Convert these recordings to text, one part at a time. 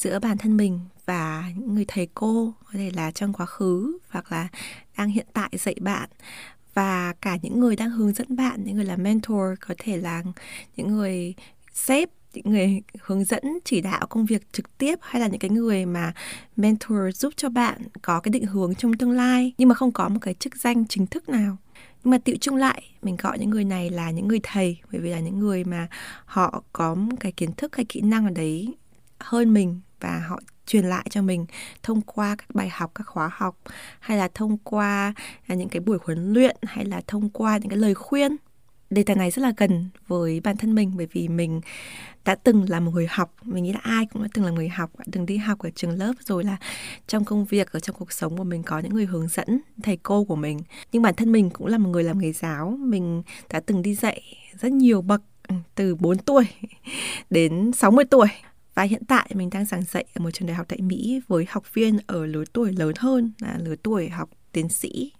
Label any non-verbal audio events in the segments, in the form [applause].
giữa bản thân mình và những người thầy cô, có thể là trong quá khứ hoặc là đang hiện tại dạy bạn. Và cả những người đang hướng dẫn bạn, những người là mentor, có thể là những người sếp, những người hướng dẫn, chỉ đạo công việc trực tiếp, hay là những cái người mà mentor giúp cho bạn có cái định hướng trong tương lai, nhưng mà không có một cái chức danh chính thức nào. Nhưng mà tiệu chung lại, mình gọi những người này là những người thầy, bởi vì là những người mà họ có một cái kiến thức hay kỹ năng ở đấy hơn mình và họ truyền lại cho mình thông qua các bài học, các khóa học, hay là thông qua à, những cái buổi huấn luyện, hay là thông qua những cái lời khuyên. Đề tài này rất là gần với bản thân mình, bởi vì mình đã từng là một người học. Mình nghĩ là ai cũng đã từng là người học. Đã từng đi học ở trường lớp rồi là trong công việc, ở trong cuộc sống của mình có những người hướng dẫn thầy cô của mình. Nhưng bản thân mình cũng là một người làm nghề giáo. Mình đã từng đi dạy rất nhiều bậc ừ, từ 4 tuổi [laughs] đến 60 tuổi và hiện tại mình đang giảng dạy ở một trường đại học tại Mỹ với học viên ở lứa tuổi lớn hơn là lứa tuổi học tiến sĩ.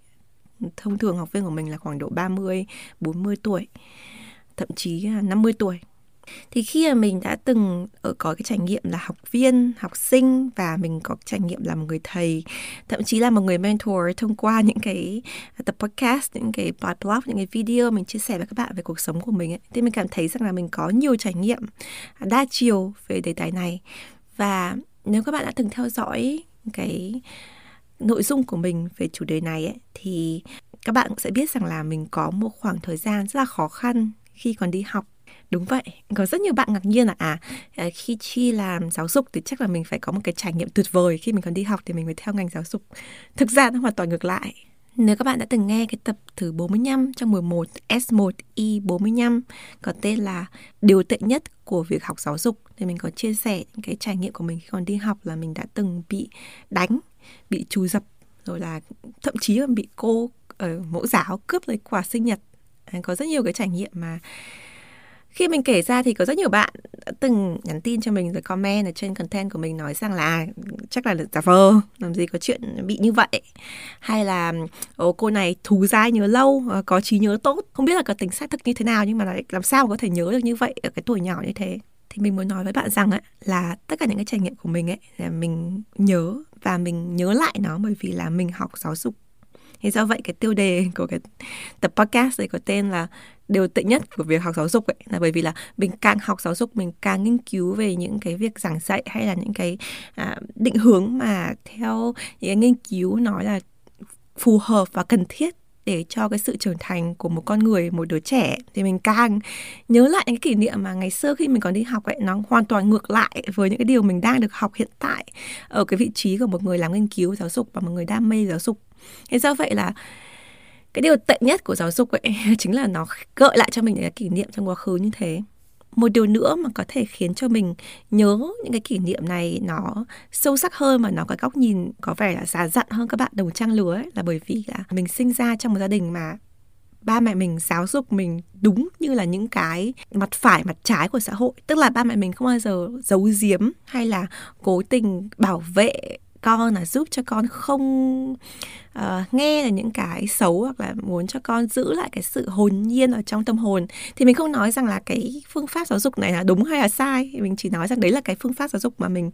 Thông thường học viên của mình là khoảng độ 30, 40 tuổi, thậm chí là 50 tuổi thì khi mà mình đã từng ở có cái trải nghiệm là học viên học sinh và mình có trải nghiệm là một người thầy thậm chí là một người mentor thông qua những cái ờ, tập podcast những cái blog những cái video mình chia sẻ với các bạn về cuộc sống của mình ấy. thì mình cảm thấy rằng là mình có nhiều trải nghiệm à, đa chiều về đề tài này và nếu các bạn đã từng theo dõi cái nội dung của mình về chủ đề này ấy, thì các bạn cũng sẽ biết rằng là mình có một khoảng thời gian rất là khó khăn khi còn đi học Đúng vậy, có rất nhiều bạn ngạc nhiên là à, à, khi Chi làm giáo dục thì chắc là mình phải có một cái trải nghiệm tuyệt vời khi mình còn đi học thì mình mới theo ngành giáo dục. Thực ra nó hoàn toàn ngược lại. Nếu các bạn đã từng nghe cái tập thứ 45 trong 11 S1I45 có tên là Điều tệ nhất của việc học giáo dục thì mình có chia sẻ những cái trải nghiệm của mình khi còn đi học là mình đã từng bị đánh, bị trù dập rồi là thậm chí là bị cô ở mẫu giáo cướp lấy quà sinh nhật. À, có rất nhiều cái trải nghiệm mà khi mình kể ra thì có rất nhiều bạn đã từng nhắn tin cho mình rồi comment ở trên content của mình nói rằng là à, chắc là giả vờ làm gì có chuyện bị như vậy. Hay là Ồ, cô này thú dai nhớ lâu ờ, có trí nhớ tốt. Không biết là có tính xác thực như thế nào nhưng mà lại làm sao mà có thể nhớ được như vậy ở cái tuổi nhỏ như thế. Thì mình muốn nói với bạn rằng ấy, là tất cả những cái trải nghiệm của mình ấy là mình nhớ và mình nhớ lại nó bởi vì là mình học giáo dục thì do vậy cái tiêu đề của cái tập podcast này có tên là điều tệ nhất của việc học giáo dục ấy là bởi vì là mình càng học giáo dục mình càng nghiên cứu về những cái việc giảng dạy hay là những cái à, định hướng mà theo những cái nghiên cứu nói là phù hợp và cần thiết để cho cái sự trưởng thành của một con người một đứa trẻ. Thì mình càng nhớ lại những cái kỷ niệm mà ngày xưa khi mình còn đi học ấy nó hoàn toàn ngược lại với những cái điều mình đang được học hiện tại ở cái vị trí của một người làm nghiên cứu giáo dục và một người đam mê giáo dục thế do vậy là cái điều tệ nhất của giáo dục ấy [laughs] chính là nó gợi lại cho mình những cái kỷ niệm trong quá khứ như thế. Một điều nữa mà có thể khiến cho mình nhớ những cái kỷ niệm này nó sâu sắc hơn mà nó có góc nhìn có vẻ là già dặn hơn các bạn đồng trang lứa ấy, là bởi vì là mình sinh ra trong một gia đình mà ba mẹ mình giáo dục mình đúng như là những cái mặt phải mặt trái của xã hội. Tức là ba mẹ mình không bao giờ giấu giếm hay là cố tình bảo vệ con là giúp cho con không uh, nghe là những cái xấu hoặc là muốn cho con giữ lại cái sự hồn nhiên ở trong tâm hồn. Thì mình không nói rằng là cái phương pháp giáo dục này là đúng hay là sai. Mình chỉ nói rằng đấy là cái phương pháp giáo dục mà mình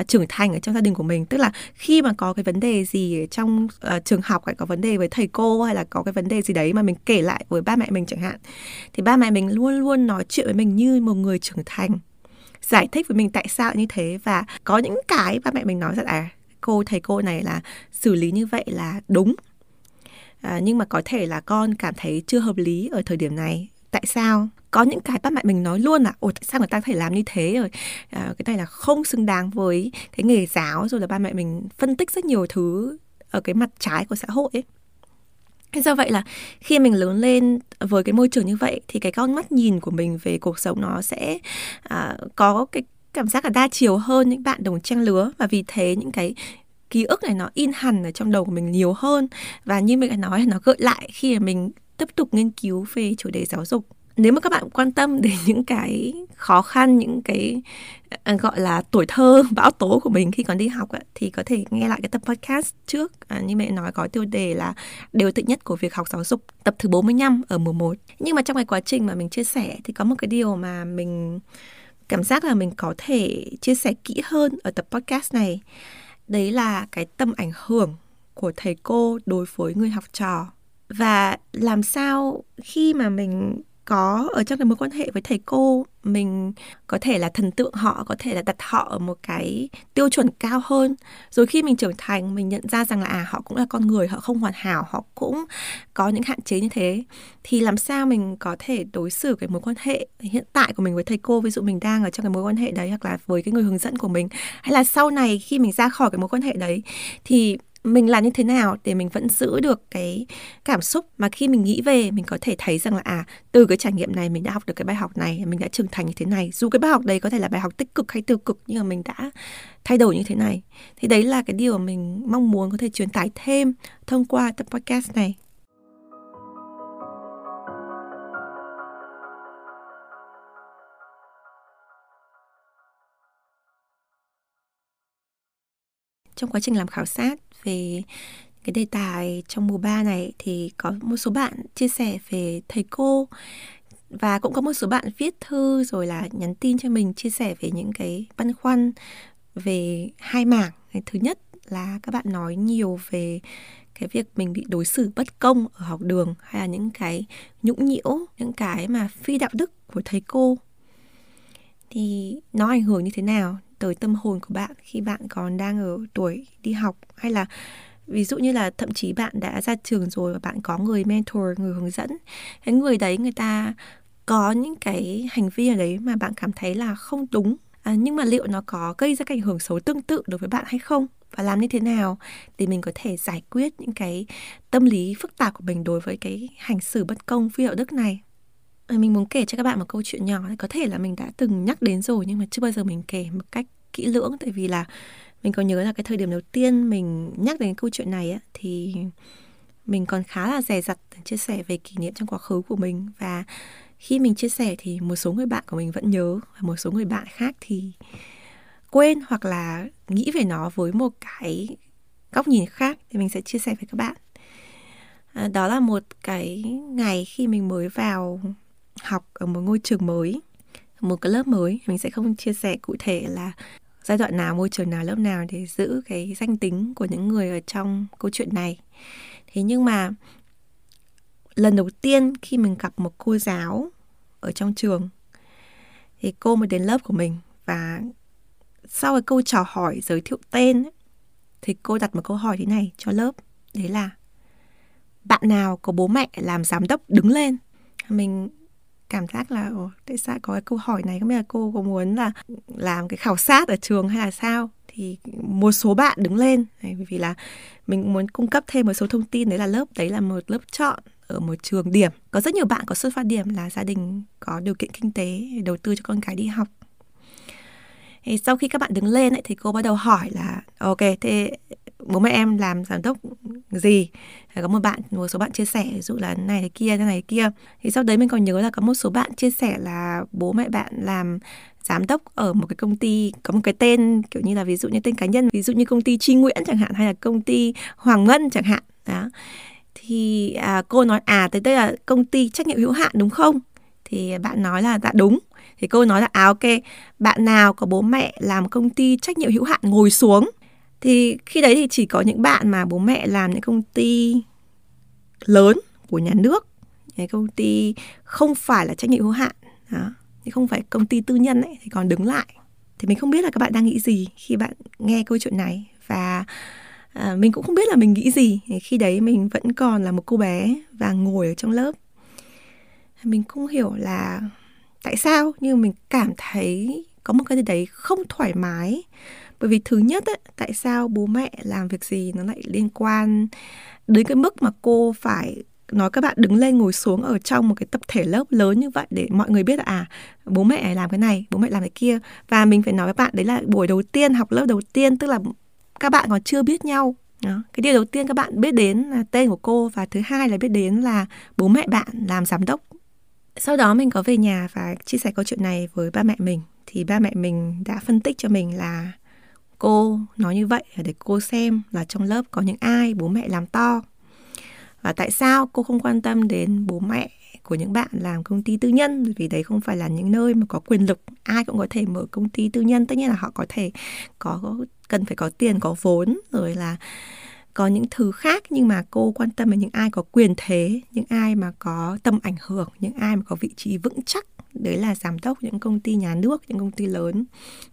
uh, trưởng thành ở trong gia đình của mình. Tức là khi mà có cái vấn đề gì trong uh, trường học hay có vấn đề với thầy cô hay là có cái vấn đề gì đấy mà mình kể lại với ba mẹ mình chẳng hạn thì ba mẹ mình luôn luôn nói chuyện với mình như một người trưởng thành giải thích với mình tại sao như thế. Và có những cái ba mẹ mình nói rằng à cô thầy cô này là xử lý như vậy là đúng. À, nhưng mà có thể là con cảm thấy chưa hợp lý ở thời điểm này. Tại sao? Có những cái ba mẹ mình nói luôn là ồ tại sao người ta phải làm như thế rồi? À, cái này là không xứng đáng với cái nghề giáo rồi là ba mẹ mình phân tích rất nhiều thứ ở cái mặt trái của xã hội ấy. Do vậy là khi mình lớn lên với cái môi trường như vậy thì cái con mắt nhìn của mình về cuộc sống nó sẽ à, có cái cảm giác là đa chiều hơn những bạn đồng trang lứa và vì thế những cái ký ức này nó in hẳn ở trong đầu của mình nhiều hơn. Và như mình đã nói nó gợi lại khi mà mình tiếp tục nghiên cứu về chủ đề giáo dục. Nếu mà các bạn quan tâm [laughs] đến những cái khó khăn những cái ờ, gọi là tuổi thơ [laughs] bão tố của mình khi còn đi học thì có thể nghe lại cái tập podcast trước. À, như mẹ nói có tiêu đề là điều tự nhất của việc học giáo dục tập thứ 45 ở mùa 1 nhưng mà trong cái quá trình mà mình chia sẻ thì có một cái điều mà mình cảm giác là mình có thể chia sẻ kỹ hơn ở tập podcast này. Đấy là cái tâm ảnh hưởng của thầy cô đối với người học trò. Và làm sao khi mà mình có ở trong cái mối quan hệ với thầy cô, mình có thể là thần tượng họ, có thể là đặt họ ở một cái tiêu chuẩn cao hơn. Rồi khi mình trưởng thành, mình nhận ra rằng là à họ cũng là con người, họ không hoàn hảo, họ cũng có những hạn chế như thế. Thì làm sao mình có thể đối xử cái mối quan hệ hiện tại của mình với thầy cô? Ví dụ mình đang ở trong cái mối quan hệ đấy, hoặc là với cái người hướng dẫn của mình. Hay là sau này khi mình ra khỏi cái mối quan hệ đấy, thì mình làm như thế nào để mình vẫn giữ được cái cảm xúc mà khi mình nghĩ về, mình có thể thấy rằng là à từ cái trải nghiệm này mình đã học được cái bài học này, mình đã trưởng thành như thế này. Dù cái bài học đấy có thể là bài học tích cực hay tiêu cực, nhưng mà mình đã thay đổi như thế này. Thì đấy là cái điều mà mình mong muốn có thể truyền tải thêm thông qua tập podcast này. Trong quá trình làm khảo sát về cái đề tài trong mùa 3 này thì có một số bạn chia sẻ về thầy cô và cũng có một số bạn viết thư rồi là nhắn tin cho mình chia sẻ về những cái băn khoăn về hai mảng. Cái thứ nhất là các bạn nói nhiều về cái việc mình bị đối xử bất công ở học đường hay là những cái nhũng nhiễu, những cái mà phi đạo đức của thầy cô thì nó ảnh hưởng như thế nào tới tâm hồn của bạn khi bạn còn đang ở tuổi đi học? Hay là ví dụ như là thậm chí bạn đã ra trường rồi và bạn có người mentor người hướng dẫn. Cái người đấy người ta có những cái hành vi ở đấy mà bạn cảm thấy là không đúng. À, nhưng mà liệu nó có gây ra cái ảnh hưởng xấu tương tự đối với bạn hay không? Và làm như thế nào để mình có thể giải quyết những cái tâm lý phức tạp của mình đối với cái hành xử bất công phi đạo đức này? Ờ, mình muốn kể cho các bạn một câu chuyện nhỏ có thể là mình đã từng nhắc đến rồi nhưng mà chưa bao giờ mình kể một cách kỹ lưỡng. Tại vì là mình có nhớ là cái thời điểm đầu tiên mình nhắc đến câu chuyện này á, thì mình còn khá là dè dặt chia sẻ về kỷ niệm trong quá khứ của mình. Và khi mình chia sẻ thì một số người bạn của mình vẫn nhớ và một số người bạn khác thì quên hoặc là nghĩ về nó với một cái góc nhìn khác. Thì mình sẽ chia sẻ với các bạn. À, đó là một cái ngày khi mình mới vào học ở một ngôi trường mới một cái lớp mới. Mình sẽ không chia sẻ cụ thể là giai đoạn nào môi trường nào lớp nào để giữ cái danh tính của những người ở trong câu chuyện này. Thế nhưng mà lần đầu tiên khi mình gặp một cô giáo ở trong trường thì cô mới đến lớp của mình và sau cái câu chào hỏi giới thiệu tên ấy, thì cô đặt một câu hỏi thế này cho lớp. Đấy là bạn nào có bố mẹ làm giám đốc đứng lên? Mình cảm giác là Ồ, tại sao có cái câu hỏi này? Không biết là cô có muốn là làm cái khảo sát ở trường hay là sao? Thì một số bạn đứng lên vì là mình muốn cung cấp thêm một số thông tin. Đấy là lớp đấy là một lớp chọn ở một trường điểm. Có rất nhiều bạn có xuất phát điểm là gia đình có điều kiện kinh tế đầu tư cho con cái đi học. Thì sau khi các bạn đứng lên ấy, thì cô bắt đầu hỏi là ok thế bố mẹ em làm giám đốc gì? Có một bạn một số bạn chia sẻ ví dụ là này thế kia thế này thế kia. Thì sau đấy mình còn nhớ là có một số bạn chia sẻ là bố mẹ bạn làm giám đốc ở một cái công ty có một cái tên kiểu như là ví dụ như tên cá nhân ví dụ như công ty Tri Nguyễn chẳng hạn hay là công ty Hoàng Ngân chẳng hạn. Đó. Thì à, cô nói à tới đây là công ty trách nhiệm hữu hạn đúng không? Thì bạn nói là dạ đúng. Thì cô nói là à ok bạn nào có bố mẹ làm công ty trách nhiệm hữu hạn ngồi xuống thì khi đấy thì chỉ có những bạn mà bố mẹ làm những công ty lớn của nhà nước. Những công ty không phải là trách nhiệm hữu hạn đó. Thì không phải công ty tư nhân ấy thì còn đứng lại. Thì mình không biết là các bạn đang nghĩ gì khi bạn nghe câu chuyện này. Và à, mình cũng không biết là mình nghĩ gì. Khi đấy mình vẫn còn là một cô bé và ngồi ở trong lớp. Mình không hiểu là tại sao nhưng mình cảm thấy có một cái gì đấy không thoải mái bởi vì thứ nhất ấy, tại sao bố mẹ làm việc gì nó lại liên quan đến cái mức mà cô phải nói các bạn đứng lên ngồi xuống ở trong một cái tập thể lớp lớn như vậy để mọi người biết là à bố mẹ làm cái này bố mẹ làm cái kia. Và mình phải nói với bạn đấy là buổi đầu tiên học lớp đầu tiên tức là các bạn còn chưa biết nhau. Đó. cái điều đầu tiên các bạn biết đến là tên của cô và thứ hai là biết đến là bố mẹ bạn làm giám đốc. Sau đó mình có về nhà và chia sẻ câu chuyện này với ba mẹ mình. Thì ba mẹ mình đã phân tích cho mình là cô nói như vậy để cô xem là trong lớp có những ai bố mẹ làm to. Và tại sao cô không quan tâm đến bố mẹ của những bạn làm công ty tư nhân? Vì đấy không phải là những nơi mà có quyền lực. Ai cũng có thể mở công ty tư nhân. Tất nhiên là họ có thể có, cần phải có tiền, có vốn, rồi là có những thứ khác. Nhưng mà cô quan tâm đến những ai có quyền thế, những ai mà có tầm ảnh hưởng, những ai mà có vị trí vững chắc đấy là giám đốc những công ty nhà nước, những công ty lớn,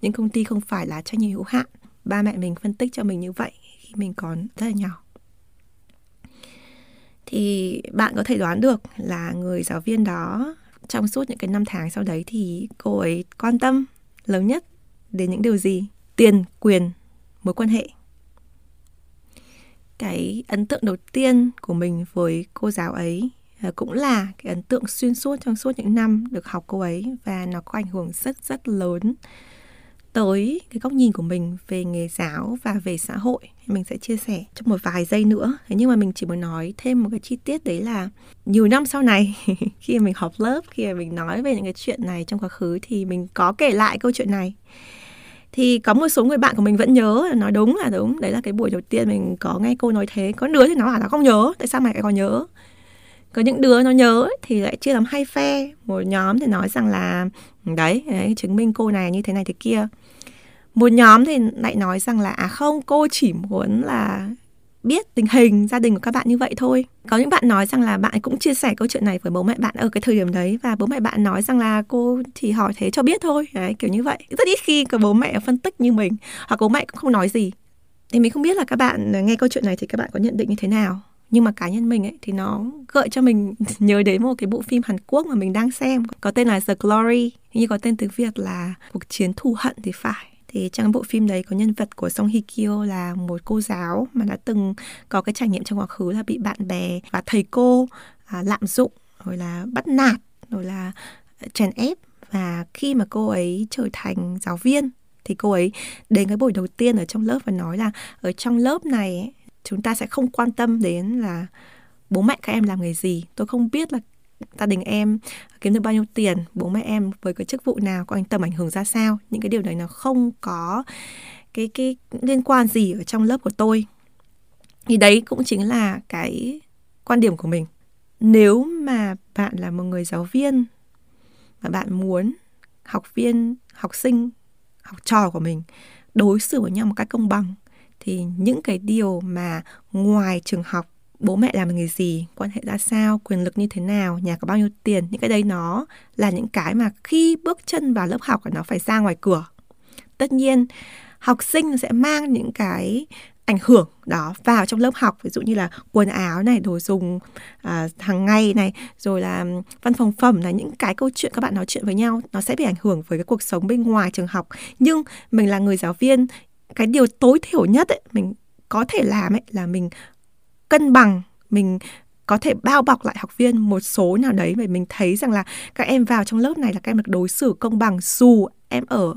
những công ty không phải là trách nhiệm hữu hạn. Ba mẹ mình phân tích cho mình như vậy khi mình còn rất là nhỏ. Thì bạn có thể đoán được là người giáo viên đó trong suốt những cái năm tháng sau đấy thì cô ấy quan tâm lớn nhất đến những điều gì? Tiền, quyền, mối quan hệ. Cái ấn tượng đầu tiên của mình với cô giáo ấy Ờ, cũng là cái ấn tượng xuyên suốt trong suốt những năm được học cô ấy và nó có ảnh hưởng rất rất lớn tới cái góc nhìn của mình về nghề giáo và về xã hội. Mình sẽ chia sẻ trong một vài giây nữa. Thế nhưng mà mình chỉ muốn nói thêm một cái chi tiết đấy là nhiều năm sau này, [laughs] khi mình học lớp, khi mình nói về những cái chuyện này trong quá khứ thì mình có kể lại câu chuyện này. Thì có một số người bạn của mình vẫn nhớ, nói đúng là đúng, đấy là cái buổi đầu tiên mình có nghe cô nói thế. Có đứa thì nó bảo là không nhớ, tại sao mày lại còn nhớ? Có những đứa nó nhớ thì lại chia làm hai phe. Một nhóm thì nói rằng là đấy, đấy chứng minh cô này như thế này thế kia. Một nhóm thì lại nói rằng là à không cô chỉ muốn là biết tình hình gia đình của các bạn như vậy thôi. Có những bạn nói rằng là bạn cũng chia sẻ câu chuyện này với bố mẹ bạn ở cái thời điểm đấy và bố mẹ bạn nói rằng là cô chỉ hỏi thế cho biết thôi. Đấy kiểu như vậy. Rất ít khi có bố mẹ phân tích như mình hoặc bố mẹ cũng không nói gì. Thì mình không biết là các bạn nghe câu chuyện này thì các bạn có nhận định như thế nào? Nhưng mà cá nhân mình ấy thì nó gợi cho mình [laughs] nhớ đến một cái bộ phim Hàn Quốc mà mình đang xem có tên là The Glory. Như có tên tiếng Việt là cuộc chiến thù hận thì phải. Thì trong bộ phim đấy có nhân vật của Song Hye Kyo là một cô giáo mà đã từng có cái trải nghiệm trong quá khứ là bị bạn bè và thầy cô à, lạm dụng rồi là bắt nạt rồi là ờ, chèn ép. Và khi mà cô ấy trở thành giáo viên thì cô ấy đến cái buổi đầu tiên ở trong lớp và nói là ở trong lớp này chúng ta sẽ không quan tâm đến là bố mẹ các em làm nghề gì. Tôi không biết là gia đình em kiếm được bao nhiêu tiền, bố mẹ em với cái chức vụ nào, có anh tầm ảnh hưởng ra sao. Những cái điều đấy nó không có cái cái liên quan gì ở trong lớp của tôi. Thì đấy cũng chính là cái quan điểm của mình. Nếu mà bạn là một người giáo viên và bạn muốn học viên, học sinh, học trò của mình đối xử với nhau một cách công bằng thì những cái điều mà ngoài trường học bố mẹ làm nghề gì quan hệ ra sao quyền lực như thế nào nhà có bao nhiêu tiền những cái đấy nó là những cái mà khi bước chân vào lớp học nó phải ra ngoài cửa. Tất nhiên học sinh sẽ mang những cái ảnh hưởng đó vào trong lớp học. Ví dụ như là quần áo này đồ dùng à, hàng ngày này rồi là văn phòng phẩm là những cái câu chuyện các bạn nói chuyện với nhau nó sẽ bị ảnh hưởng với cái cuộc sống bên ngoài trường học. Nhưng mình là người giáo viên cái điều tối thiểu nhất ấy, mình có thể làm ấy là mình cân bằng mình có thể bao bọc lại học viên một số nào đấy để mình thấy rằng là các em vào trong lớp này là các em được đối xử công bằng dù em ở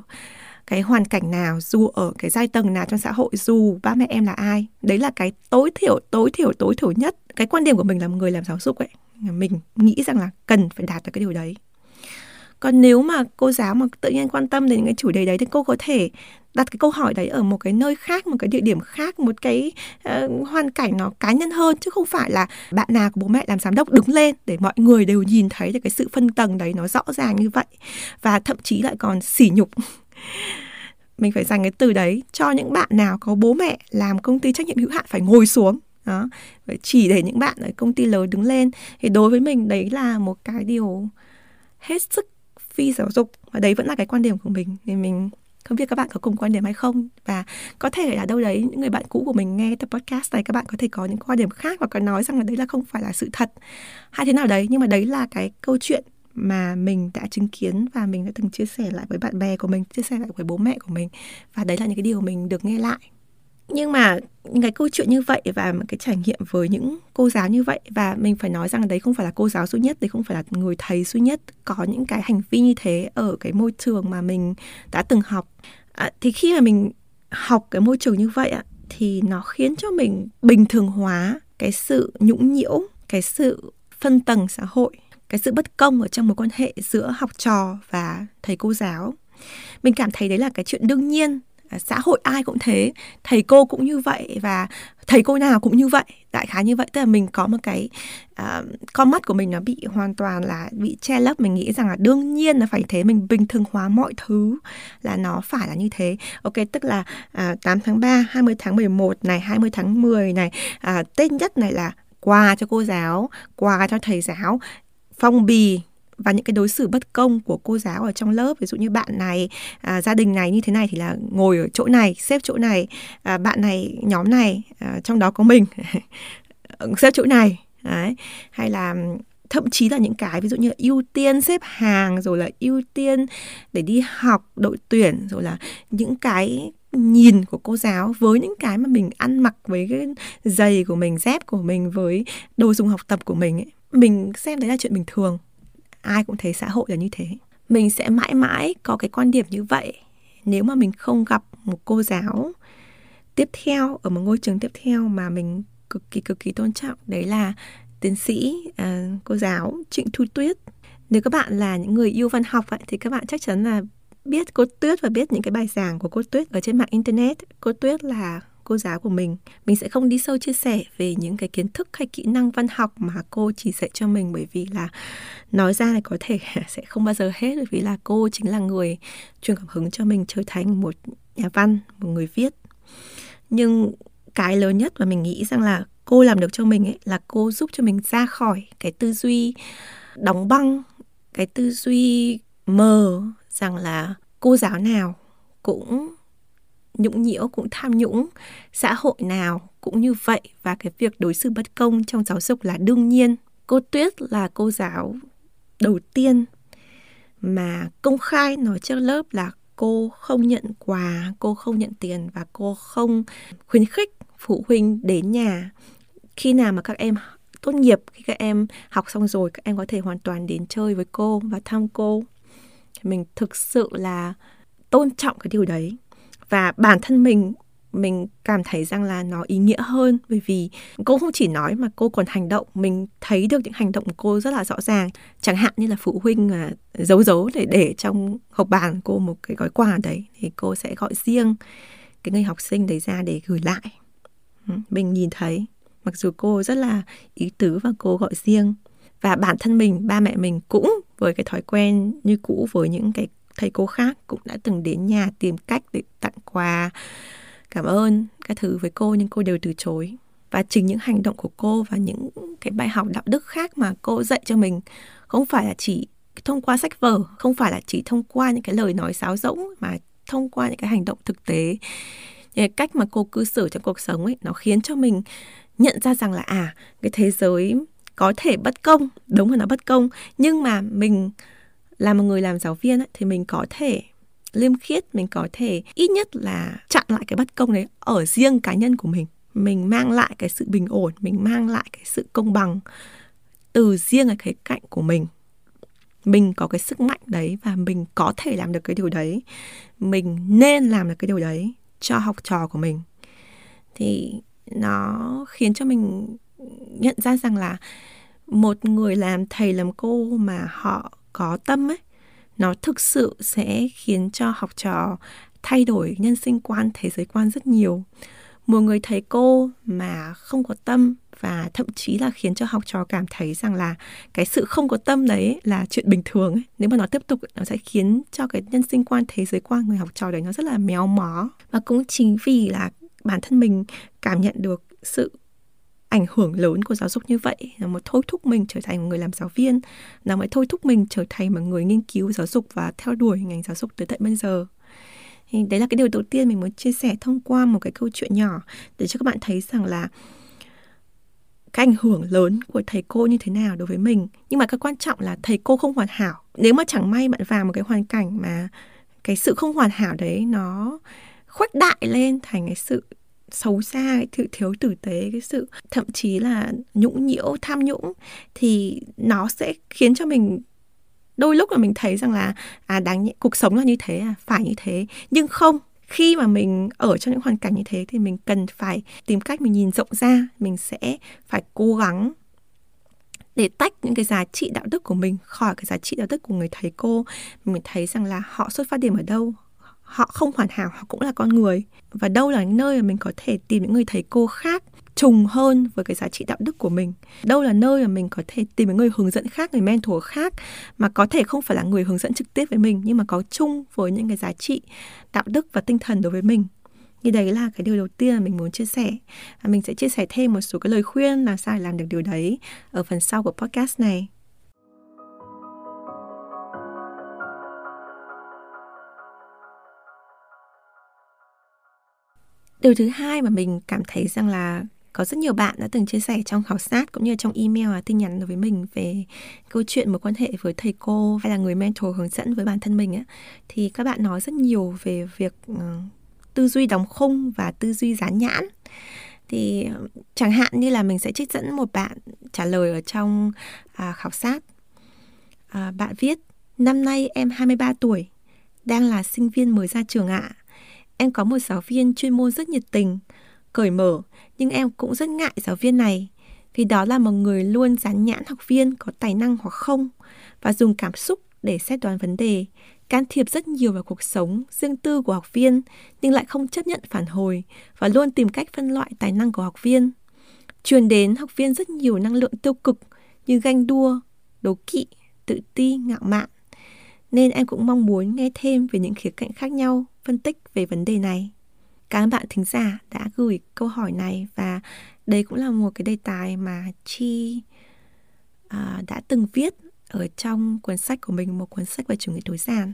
cái hoàn cảnh nào dù ở cái giai tầng nào trong xã hội dù ba mẹ em là ai. Đấy là cái tối thiểu tối thiểu tối thiểu nhất. Cái quan điểm của mình là một người làm giáo dục ấy. Mình nghĩ rằng là cần phải đạt được cái điều đấy còn nếu mà cô giáo mà tự nhiên quan tâm đến những cái chủ đề đấy thì cô có thể đặt cái câu hỏi đấy ở một cái nơi khác một cái địa điểm khác một cái uh, hoàn cảnh nó cá nhân hơn chứ không phải là bạn nào của bố mẹ làm giám đốc đứng lên để mọi người đều nhìn thấy được cái sự phân tầng đấy nó rõ ràng như vậy. Và thậm chí lại còn sỉ nhục. [laughs] Mình phải dành cái từ đấy cho những bạn nào có bố mẹ làm công ty trách nhiệm hữu hạn phải ngồi xuống. Đó. Chỉ để những bạn ở công ty lớn đứng lên. Thì đối với mình đấy là một cái điều hết sức phi giáo dục. Và đấy vẫn là cái quan điểm của mình. Thì mình không biết các bạn có cùng quan điểm hay không. Và có thể là đâu đấy, những người bạn cũ của mình nghe tập podcast này, các bạn có thể có những quan điểm khác và có nói rằng là đấy là không phải là sự thật. Hay thế nào đấy? Nhưng mà đấy là cái câu chuyện mà mình đã chứng kiến và mình đã từng chia sẻ lại với bạn bè của mình, chia sẻ lại với bố mẹ của mình. Và đấy là những cái điều mình được nghe lại nhưng mà những cái câu chuyện như vậy và một cái trải nghiệm với những cô giáo như vậy và mình phải nói rằng đấy không phải là cô giáo duy nhất đấy không phải là người thầy duy nhất có những cái hành vi như thế ở cái môi trường mà mình đã từng học. À, thì khi mà mình học cái môi trường như vậy ạ thì nó khiến cho mình bình thường hóa cái sự nhũng nhiễu cái sự phân tầng xã hội cái sự bất công ở trong mối quan hệ giữa học trò và thầy cô giáo. Mình cảm thấy đấy là cái chuyện đương nhiên Ờ, xã hội ai cũng thế. Thầy cô cũng như vậy và thầy cô nào cũng như vậy đại khái như vậy. Tức là mình có một cái uh, con mắt của mình nó bị hoàn toàn là bị che lấp. Mình nghĩ rằng là đương nhiên là phải thế. Mình bình thường hóa mọi thứ là nó phải là như thế. Ok tức là ờ, uh, 8 tháng 3 20 tháng 11 này 20 tháng 10 này uh, Tết nhất này là quà cho cô giáo quà cho thầy giáo phong bì và những cái đối xử bất công của cô giáo ở trong lớp ví dụ như bạn này à, gia đình này như thế này thì là ngồi ở chỗ này xếp chỗ này à, bạn này nhóm này à, trong đó có mình [laughs] xếp chỗ này đấy. Hay là thậm chí là những cái ví dụ như là ưu tiên xếp hàng rồi là ưu tiên để đi học đội tuyển rồi là những cái nhìn của cô giáo với những cái mà mình ăn mặc với cái giày của mình dép của mình với đồ dùng học tập của mình ấy mình xem đấy là chuyện bình thường ai cũng thấy xã hội là như thế. Mình sẽ mãi mãi có cái quan điểm như vậy nếu mà mình không gặp một cô giáo tiếp theo ở một ngôi trường tiếp theo mà mình cực kỳ cực kỳ tôn trọng. Đấy là tiến sĩ uh, cô giáo Trịnh Thu Tuyết. Nếu các bạn là những người yêu văn học ấy, thì các bạn chắc chắn là biết cô Tuyết và biết những cái bài giảng của cô Tuyết ở trên mạng internet. Cô Tuyết là cô giáo của mình. Mình sẽ không đi sâu chia sẻ về những cái kiến thức hay kỹ năng văn học mà cô chỉ dạy cho mình bởi vì là nói ra là có thể [laughs] sẽ không bao giờ hết, bởi vì là cô chính là người truyền cảm hứng cho mình trở thành một nhà văn, một người viết. Nhưng cái lớn nhất mà mình nghĩ rằng là cô làm được cho mình ấy, là cô giúp cho mình ra khỏi cái tư duy đóng băng, cái tư duy mờ rằng là cô giáo nào cũng nhũng nhiễu cũng tham nhũng xã hội nào cũng như vậy. Và cái việc đối xử bất công trong giáo dục là đương nhiên. Cô tuyết là cô giáo đầu tiên mà công khai nói trước lớp là cô không nhận quà, cô không nhận tiền và cô không khuyến khích phụ huynh đến nhà. Khi nào mà các em tốt nghiệp, khi các em học xong rồi, các em có thể hoàn toàn đến chơi với cô và thăm cô. Mình thực sự là tôn trọng cái điều đấy và bản thân mình mình cảm thấy rằng là nó ý nghĩa hơn. Bởi vì cô không chỉ nói mà cô còn hành động. Mình thấy được những hành động của cô rất là rõ ràng. Chẳng hạn như là phụ huynh mà giấu giấu để để trong hộp bàn cô một cái gói quà đấy thì cô sẽ gọi riêng cái người học sinh đấy ra để gửi lại. Mình nhìn thấy. Mặc dù cô rất là ý tứ và cô gọi riêng. Và bản thân mình, ba mẹ mình cũng với cái thói quen như cũ với những cái thầy cô khác cũng đã từng đến nhà tìm cách để tặng quà. Cảm ơn các thứ với cô, nhưng cô đều từ chối. Và chính những hành động của cô và những cái bài học đạo đức khác mà cô dạy cho mình không phải là chỉ thông qua sách vở, không phải là chỉ thông qua những cái lời nói sáo rỗng, mà thông qua những cái hành động thực tế. Cái cách mà cô cư xử trong cuộc sống ấy, nó khiến cho mình nhận ra rằng là à cái thế giới có thể bất công, đúng là nó bất công, nhưng mà mình là một người làm giáo viên ấy, thì mình có thể liêm khiết mình có thể ít nhất là chặn lại cái bất công đấy ở riêng cá nhân của mình. Mình mang lại cái sự bình ổn mình mang lại cái sự công bằng từ riêng ở cái cạnh của mình. Mình có cái sức mạnh đấy và mình có thể làm được cái điều đấy. Mình nên làm được cái điều đấy cho học trò của mình. Thì nó khiến cho mình nhận ra rằng là một người làm thầy làm cô mà họ có tâm ấy, nó thực sự sẽ khiến cho học trò thay đổi nhân sinh quan, thế giới quan rất nhiều một người thầy cô mà không có tâm và thậm chí là khiến cho học trò cảm thấy rằng là cái sự không có tâm đấy là chuyện bình thường ấy. nếu mà nó tiếp tục nó sẽ khiến cho cái nhân sinh quan, thế giới quan người học trò đấy nó rất là méo mó và cũng chính vì là bản thân mình cảm nhận được sự ảnh hưởng lớn của giáo dục như vậy, là một thôi thúc mình trở thành một người làm giáo viên, là một thôi thúc mình trở thành một người nghiên cứu giáo dục và theo đuổi ngành giáo dục tới tận bây giờ. Thì đấy là cái điều đầu tiên mình muốn chia sẻ thông qua một cái câu chuyện nhỏ để cho các bạn thấy rằng là cái ảnh hưởng lớn của thầy cô như thế nào đối với mình. Nhưng mà cái quan trọng là thầy cô không hoàn hảo. Nếu mà chẳng may bạn vào một cái hoàn cảnh mà cái sự không hoàn hảo đấy nó khuếch đại lên thành cái sự xấu xa, cái sự thiếu tử tế, cái sự thậm chí là nhũng nhiễu, tham nhũng, thì nó sẽ khiến cho mình đôi lúc là mình thấy rằng là à đáng nhẽ, cuộc sống là như thế à phải như thế. Nhưng không, khi mà mình ở trong những hoàn cảnh như thế thì mình cần phải tìm cách mình nhìn rộng ra, mình sẽ phải cố gắng để tách những cái giá trị đạo đức của mình khỏi cái giá trị đạo đức của người thầy cô. Mình thấy rằng là họ xuất phát điểm ở đâu? Họ không hoàn hảo, họ cũng là con người. Và đâu là nơi mà mình có thể tìm những người thầy cô khác trùng hơn với cái giá trị đạo đức của mình? Đâu là nơi mà mình có thể tìm những người hướng dẫn khác, người mentor khác mà có thể không phải là người hướng dẫn trực tiếp với mình, nhưng mà có chung với những cái giá trị đạo đức và tinh thần đối với mình? Thì đấy là cái điều đầu tiên mà mình muốn chia sẻ. Và mình sẽ chia sẻ thêm một số cái lời khuyên làm sao để làm được điều đấy ở phần sau của podcast này. Điều thứ hai mà mình cảm thấy rằng là có rất nhiều bạn đã từng chia sẻ trong khảo sát cũng như trong email và tin nhắn đối với mình về câu chuyện mối quan hệ với thầy cô hay là người mentor hướng dẫn với bản thân mình á thì các bạn nói rất nhiều về việc uh, tư duy đóng khung và tư duy dán nhãn thì ờ, chẳng hạn như là mình sẽ trích dẫn một bạn trả lời ở trong à, khảo sát à, bạn viết năm nay em 23 tuổi đang là sinh viên mới ra trường ạ à em có một giáo viên chuyên môn rất nhiệt tình, cởi mở, nhưng em cũng rất ngại giáo viên này. Vì đó là một người luôn dán nhãn học viên có tài năng hoặc không và dùng cảm xúc để xét đoán vấn đề, can thiệp rất nhiều vào cuộc sống riêng tư của học viên, nhưng lại không chấp nhận phản hồi và luôn tìm cách phân loại tài năng của học viên. Truyền đến học viên rất nhiều năng lượng tiêu cực như ganh đua, đố kỵ, tự ti, ngạo mạn nên em cũng mong muốn nghe thêm về những khía cạnh khác nhau phân tích về vấn đề này. Các bạn thính giả đã gửi câu hỏi này và đây cũng là một cái đề tài mà chi à, đã từng viết ở trong cuốn sách của mình một cuốn sách về chủ nghĩa tối giản.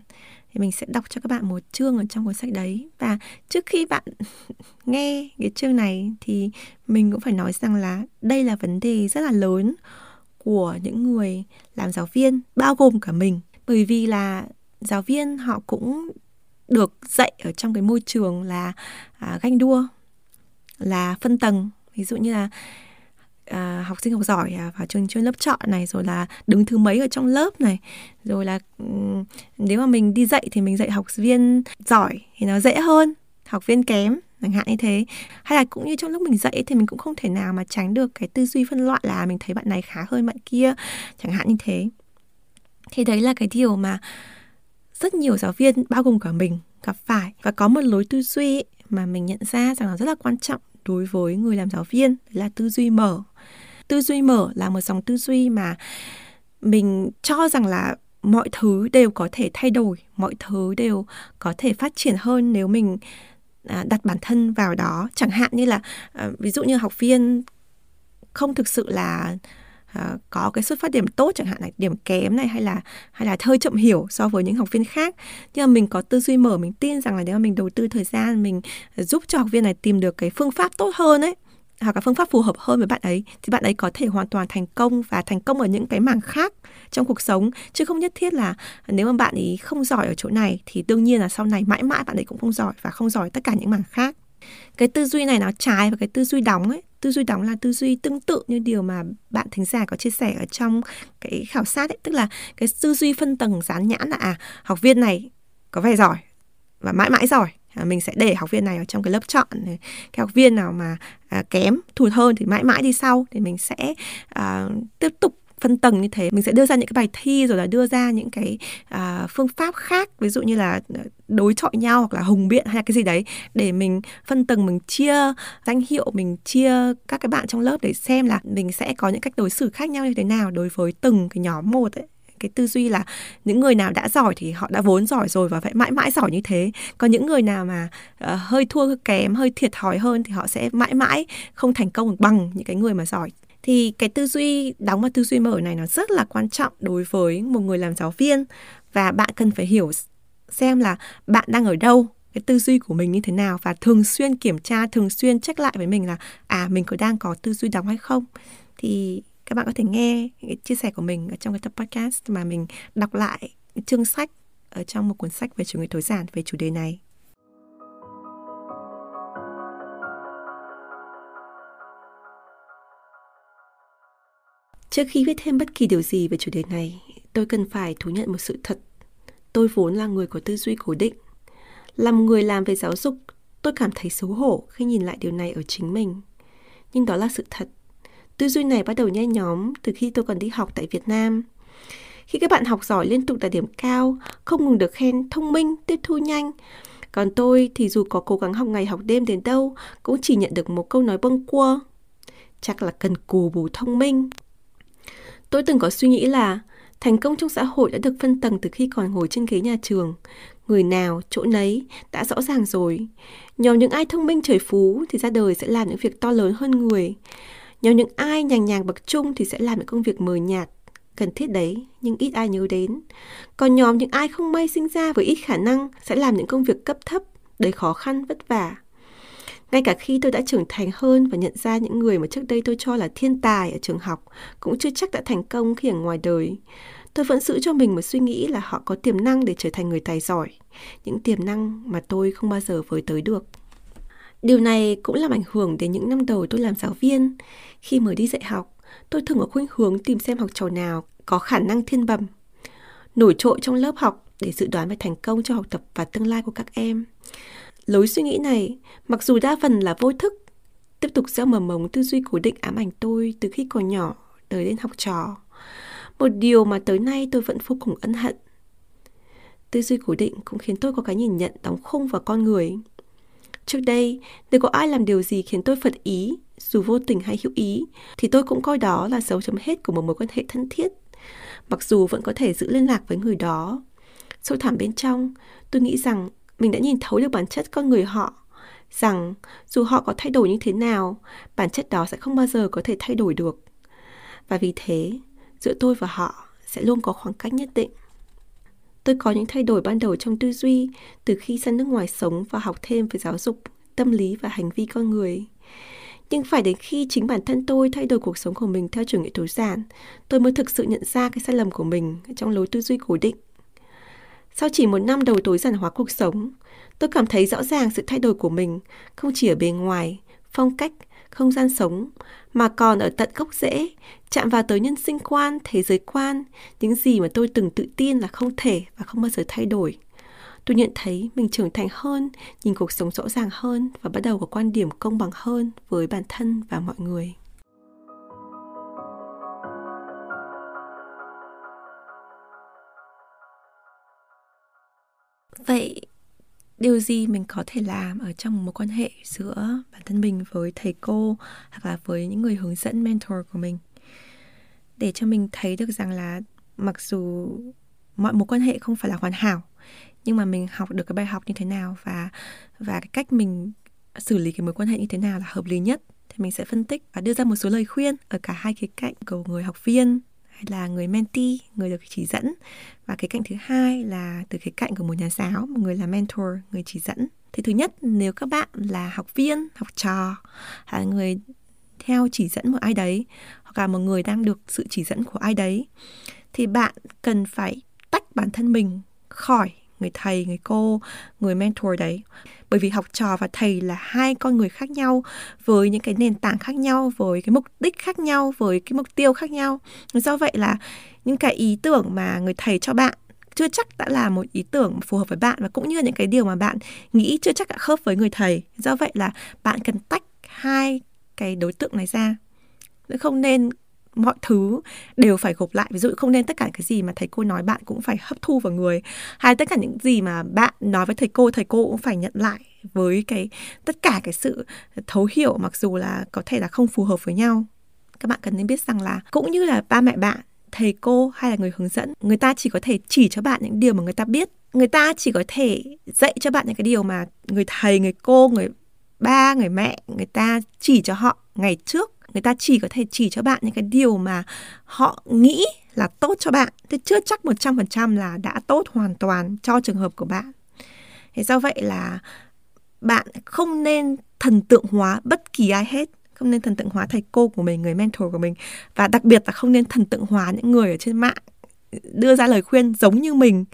Thì mình sẽ đọc cho các bạn một chương ở trong cuốn sách đấy. Và trước khi bạn [laughs] nghe cái chương này thì mình cũng phải nói rằng là đây là vấn đề rất là lớn của những người làm giáo viên bao gồm cả mình bởi vì là giáo viên họ cũng được dạy ở trong cái môi trường là à, ganh đua là phân tầng. Ví dụ như là à, học sinh học giỏi à, vào trường chuyên lớp chọn này rồi là đứng thứ mấy ở trong lớp này rồi là nếu mà mình đi dạy thì mình dạy học viên giỏi thì nó dễ hơn học viên kém chẳng hạn như thế. Hay là cũng như trong lúc mình dạy thì mình cũng không thể nào mà tránh được cái tư duy phân loại là mình thấy bạn này khá hơn bạn kia chẳng hạn như thế thì đấy là cái điều mà rất nhiều giáo viên, bao gồm cả mình, gặp phải. Và có một lối tư duy mà mình nhận ra rằng là rất là quan trọng đối với người làm giáo viên là tư duy mở. Tư duy mở là một dòng tư duy mà mình cho rằng là mọi thứ đều có thể thay đổi, mọi thứ đều có thể phát triển hơn nếu mình à, đặt bản thân vào đó. Chẳng hạn như là à, ví dụ như học viên không thực sự là À, có cái xuất phát điểm tốt chẳng hạn là điểm kém này hay là hay là hơi chậm hiểu so với những học viên khác. Nhưng mà mình có tư duy mở mình tin rằng là nếu mà mình đầu tư thời gian mình giúp cho học viên này tìm được cái phương pháp tốt hơn ấy hoặc là phương pháp phù hợp hơn với bạn ấy thì bạn ấy có thể hoàn toàn thành công và thành công ở những cái mảng khác trong cuộc sống. Chứ không nhất thiết là nếu mà bạn ấy không giỏi ở chỗ này thì đương nhiên là sau này mãi mãi bạn ấy cũng không giỏi và không giỏi tất cả những mảng khác. Cái tư duy này nó trái với cái tư duy đóng ấy tư duy đóng là tư duy tương tự như điều mà bạn thính giả có chia sẻ ở trong cái khảo sát ấy. Tức là cái tư duy phân tầng dán nhãn là à học viên này có vẻ giỏi và mãi mãi giỏi. À, mình sẽ để học viên này ở trong cái lớp chọn cái học viên nào mà à, kém thụt hơn thì mãi mãi đi sau. Thì mình sẽ à, tiếp tục phân tầng như thế mình sẽ đưa ra những cái bài thi rồi là đưa ra những cái à, phương pháp khác ví dụ như là ờ, đối chọi nhau hoặc là hùng biện hay là cái gì đấy để mình phân tầng mình chia danh hiệu mình chia các cái bạn trong lớp để xem là mình sẽ có những cách đối xử khác nhau như thế nào đối với từng cái nhóm một ấy. Cái tư duy là những người nào đã giỏi thì họ đã vốn giỏi rồi và phải mãi mãi giỏi như thế. Còn những người nào mà uh, hơi thua kém hơi thiệt thòi hơn thì họ sẽ mãi mãi không thành công bằng những cái người mà giỏi thì cái tư duy, đóng và tư duy mở này nó rất là quan trọng đối với một người làm giáo viên. Và bạn cần phải hiểu xem là bạn đang ở đâu, cái tư duy của mình như thế nào. Và thường xuyên kiểm tra, thường xuyên check lại với mình là à mình có đang có tư duy đóng hay không. Thì các bạn có thể nghe cái chia sẻ của mình ở trong cái tập podcast mà mình đọc lại chương sách ở trong một cuốn sách về chủ nghĩa tối giản, về chủ đề này. Trước khi viết thêm bất kỳ điều gì về chủ đề này, tôi cần phải thú nhận một sự thật. Tôi vốn là người có tư duy cố định. Là một người làm về giáo dục, tôi cảm thấy xấu hổ khi nhìn lại điều này ở chính mình. Nhưng đó là sự thật. Tư duy này bắt đầu nhen nhóm từ khi tôi còn đi học tại Việt Nam. Khi các bạn học giỏi liên tục đạt điểm cao, không ngừng được khen thông minh, tiếp thu nhanh, còn tôi thì dù có cố gắng học ngày học đêm đến đâu, cũng chỉ nhận được một câu nói bâng quơ. Chắc là cần cù bù thông minh. Tôi từng có suy nghĩ là thành công trong xã hội đã được phân tầng từ khi còn ngồi trên ghế nhà trường. Người nào, chỗ nấy, đã rõ ràng rồi. Nhóm những ai thông minh trời phú thì ra đời sẽ làm những việc to lớn hơn người. Nhóm những ai nhàng nhàng bậc trung thì sẽ làm những công việc mờ nhạt, cần thiết đấy, nhưng ít ai nhớ đến. Còn nhóm những ai không may sinh ra với ít khả năng sẽ làm những công việc cấp thấp, đầy khó khăn, vất vả. Ngay cả khi tôi đã trưởng thành hơn và nhận ra những người mà trước đây tôi cho là thiên tài ở trường học cũng chưa chắc đã thành công khi ở ngoài đời. Tôi vẫn giữ cho mình một suy nghĩ là họ có tiềm năng để trở thành người tài giỏi, những tiềm năng mà tôi không bao giờ với tới được. Điều này cũng làm ảnh hưởng đến những năm đầu tôi làm giáo viên. Khi mới đi dạy học, tôi thường có khuynh hướng tìm xem học trò nào có khả năng thiên bẩm, nổi trội trong lớp học để dự đoán về thành công cho học tập và tương lai của các em. Lối suy nghĩ này, mặc dù đa phần là vô thức, tiếp tục gieo mầm mống tư duy cố định ám ảnh tôi từ khi còn nhỏ tới đến học trò. Một điều mà tới nay tôi vẫn vô cùng ân hận. Tư duy cố định cũng khiến tôi có cái nhìn nhận đóng khung vào con người. Trước đây, nếu có ai làm điều gì khiến tôi phật ý, dù vô tình hay hữu ý, thì tôi cũng coi đó là dấu chấm hết của một mối quan hệ thân thiết. Mặc dù vẫn có thể giữ liên lạc với người đó. Sâu thẳm bên trong, tôi nghĩ rằng mình đã nhìn thấu được bản chất con người họ, rằng dù họ có thay đổi như thế nào, bản chất đó sẽ không bao giờ có thể thay đổi được. Và vì thế, giữa tôi và họ sẽ luôn có khoảng cách nhất định. Tôi có những thay đổi ban đầu trong tư duy từ khi sang nước ngoài sống và học thêm về giáo dục, tâm lý và hành vi con người. Nhưng phải đến khi chính bản thân tôi thay đổi cuộc sống của mình theo chủ nghĩa tối giản, tôi mới thực sự nhận ra cái sai lầm của mình trong lối tư duy cố định. Sau chỉ một năm đầu tối giản hóa cuộc sống, tôi cảm thấy rõ ràng sự thay đổi của mình không chỉ ở bề ngoài, phong cách, không gian sống, mà còn ở tận gốc rễ, chạm vào tới nhân sinh quan, thế giới quan, những gì mà tôi từng tự tin là không thể và không bao giờ thay đổi. Tôi nhận thấy mình trưởng thành hơn, nhìn cuộc sống rõ ràng hơn và bắt đầu có quan điểm công bằng hơn với bản thân và mọi người. Vậy điều gì mình có thể làm ở trong một mối quan hệ giữa bản thân mình với thầy cô hoặc là với những người hướng dẫn, mentor của mình? Để cho mình thấy được rằng là mặc dù mọi mối quan hệ không phải là hoàn hảo, nhưng mà mình học được cái bài học như thế nào và và cái cách mình xử lý cái mối quan hệ như thế nào là hợp lý nhất, thì mình sẽ phân tích và đưa ra một số lời khuyên ở cả hai khía cạnh của người học viên là người mentee, người được chỉ dẫn và cái cạnh thứ hai là từ cái cạnh của một nhà giáo, một người là mentor, người chỉ dẫn. Thì thứ nhất, nếu các bạn là học viên, học trò, là người theo chỉ dẫn một ai đấy hoặc là một người đang được sự chỉ dẫn của ai đấy thì bạn cần phải tách bản thân mình khỏi người thầy, người cô, người mentor đấy. Bởi vì học trò và thầy là hai con người khác nhau với những cái nền tảng khác nhau, với cái mục đích khác nhau, với cái mục tiêu khác nhau. Do vậy là những cái ý tưởng mà người thầy cho bạn chưa chắc đã là một ý tưởng phù hợp với bạn và cũng như những cái điều mà bạn nghĩ chưa chắc đã khớp với người thầy. Do vậy là bạn cần tách hai cái đối tượng này ra. Không nên mọi thứ đều phải gộp lại. Ví dụ không nên tất cả cái gì mà thầy cô nói bạn cũng phải hấp thu vào người, hay tất cả những gì mà bạn nói với thầy cô thầy cô cũng phải nhận lại với cái, tất cả cái sự thấu hiểu, mặc dù là có thể là không phù hợp với nhau. Các bạn cần nên biết rằng là cũng như là ba mẹ bạn, thầy cô hay là người hướng dẫn, người ta chỉ có thể chỉ cho bạn những điều mà người ta biết. Người ta chỉ có thể dạy cho bạn những cái điều mà người thầy, người cô, người ba, người mẹ, người ta chỉ cho họ ngày trước người ta chỉ có thể chỉ cho bạn những cái điều mà họ nghĩ là tốt cho bạn. Chứ chưa chắc 100% là đã tốt hoàn toàn cho trường hợp của bạn. Thế do vậy là bạn không nên thần tượng hóa bất kỳ ai hết. Không nên thần tượng hóa thầy cô của mình, người mentor của mình. Và đặc biệt là không nên thần tượng hóa những người ở trên mạng đưa ra lời khuyên giống như mình.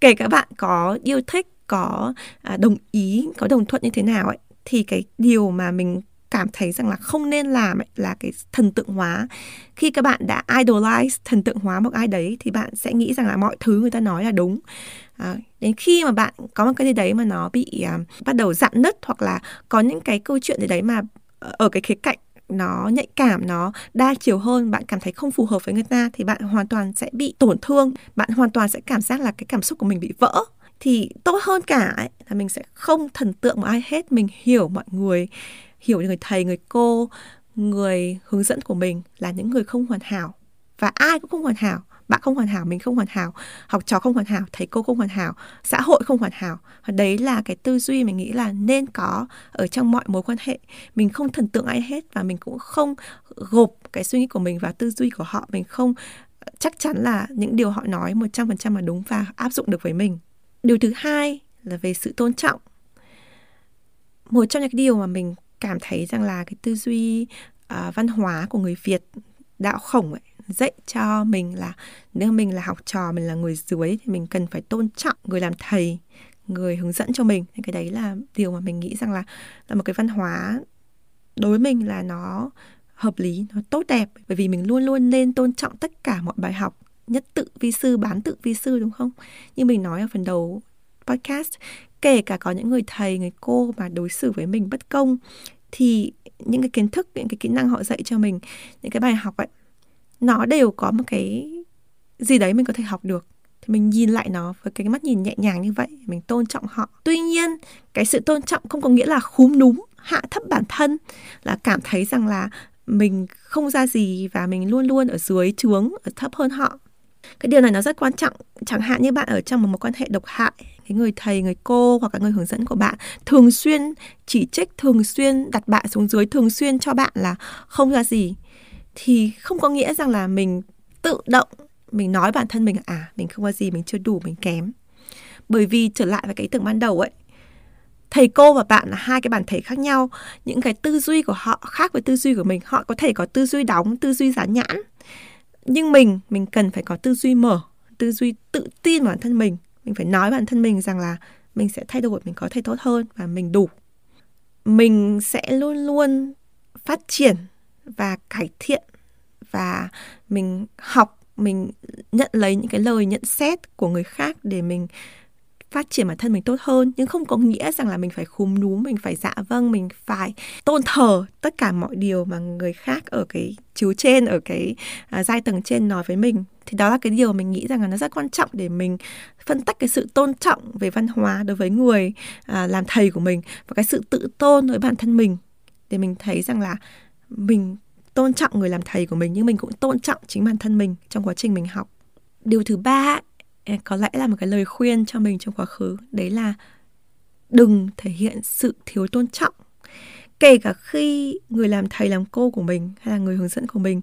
Kể cả bạn có yêu thích, có à, đồng ý, có đồng thuận như thế nào ấy, thì cái điều mà mình cảm thấy rằng là không nên làm ấy, là cái thần tượng hóa. Khi các bạn đã idolize thần tượng hóa một ai đấy thì bạn sẽ nghĩ rằng là mọi thứ người ta nói là đúng. À, đến khi mà bạn có một cái gì đấy mà nó bị uh, bắt đầu dạn nứt hoặc là có những cái câu chuyện gì đấy mà ở cái khía cạnh nó nhạy cảm nó đa chiều hơn bạn cảm thấy không phù hợp với người ta thì bạn hoàn toàn sẽ bị tổn thương. Bạn hoàn toàn sẽ cảm giác là cái cảm xúc của mình bị vỡ. Thì tốt hơn cả ấy, là mình sẽ không thần tượng một ai hết mình hiểu mọi người hiểu người thầy, người cô, người hướng dẫn của mình là những người không hoàn hảo. Và ai cũng không hoàn hảo. Bạn không hoàn hảo, mình không hoàn hảo. Học trò không hoàn hảo, thầy cô không hoàn hảo. Xã hội không hoàn hảo. Và đấy là cái tư duy mình nghĩ là nên có ở trong mọi mối quan hệ. Mình không thần tượng ai hết và mình cũng không gộp cái suy nghĩ của mình vào tư duy của họ. Mình không, chắc chắn là những điều họ nói 100% là đúng và áp dụng được với mình. Điều thứ hai là về sự tôn trọng. Một trong những điều mà mình cảm thấy rằng là cái tư duy uh, văn hóa của người Việt đạo khổng ấy dạy cho mình là nếu mình là học trò mình là người dưới thì mình cần phải tôn trọng người làm thầy người hướng dẫn cho mình. Thì cái đấy là điều mà mình nghĩ rằng là là một cái văn hóa đối với mình là nó hợp lý nó tốt đẹp. Bởi vì mình luôn luôn nên tôn trọng tất cả mọi bài học nhất tự vi sư bán tự vi sư đúng không? Như mình nói ở phần đầu podcast kể cả có những người thầy, người cô mà đối xử với mình bất công, thì những cái kiến thức, những cái kỹ năng họ dạy cho mình, những cái bài học ấy, nó đều có một cái gì đấy mình có thể học được. Thì mình nhìn lại nó với cái mắt nhìn nhẹ nhàng như vậy, mình tôn trọng họ. Tuy nhiên, cái sự tôn trọng không có nghĩa là khúm núm, hạ thấp bản thân, là cảm thấy rằng là mình không ra gì và mình luôn luôn ở dưới trướng, ở thấp hơn họ cái điều này nó rất quan trọng. Chẳng hạn như bạn ở trong một mối quan hệ độc hại, cái người thầy, người cô hoặc là người hướng dẫn của bạn thường xuyên chỉ trích, thường xuyên đặt bạn xuống dưới, thường xuyên cho bạn là không ra gì, thì không có nghĩa rằng là mình tự động mình nói bản thân mình à mình không có gì, mình chưa đủ, mình kém. Bởi vì trở lại với cái ý tưởng ban đầu ấy, thầy cô và bạn là hai cái bản thể khác nhau. Những cái tư duy của họ khác với tư duy của mình, họ có thể có tư duy đóng, tư duy dán nhãn nhưng mình mình cần phải có tư duy mở, tư duy tự tin vào bản thân mình. Mình phải nói bản thân mình rằng là mình sẽ thay đổi, mình có thể tốt hơn và mình đủ. Mình sẽ luôn luôn phát triển và cải thiện và mình học, mình nhận lấy những cái lời nhận xét của người khác để mình phát triển bản thân mình tốt hơn. Nhưng không có nghĩa rằng là mình phải khúm núm mình phải dạ vâng mình phải tôn thờ tất cả mọi điều mà người khác ở cái chiếu trên ở cái à, giai tầng trên nói với mình. Thì đó là cái điều mình nghĩ rằng là nó rất quan trọng để mình phân tách cái sự tôn trọng về văn hóa đối với người à, làm thầy của mình và cái sự tự tôn với bản thân mình. Để mình thấy rằng là mình tôn trọng người làm thầy của mình nhưng mình cũng tôn trọng chính bản thân mình trong quá trình mình học. Điều thứ ba có lẽ là một cái lời khuyên cho mình trong quá khứ. Đấy là đừng thể hiện sự thiếu tôn trọng. Kể cả khi người làm thầy, làm cô của mình hay là người hướng dẫn của mình,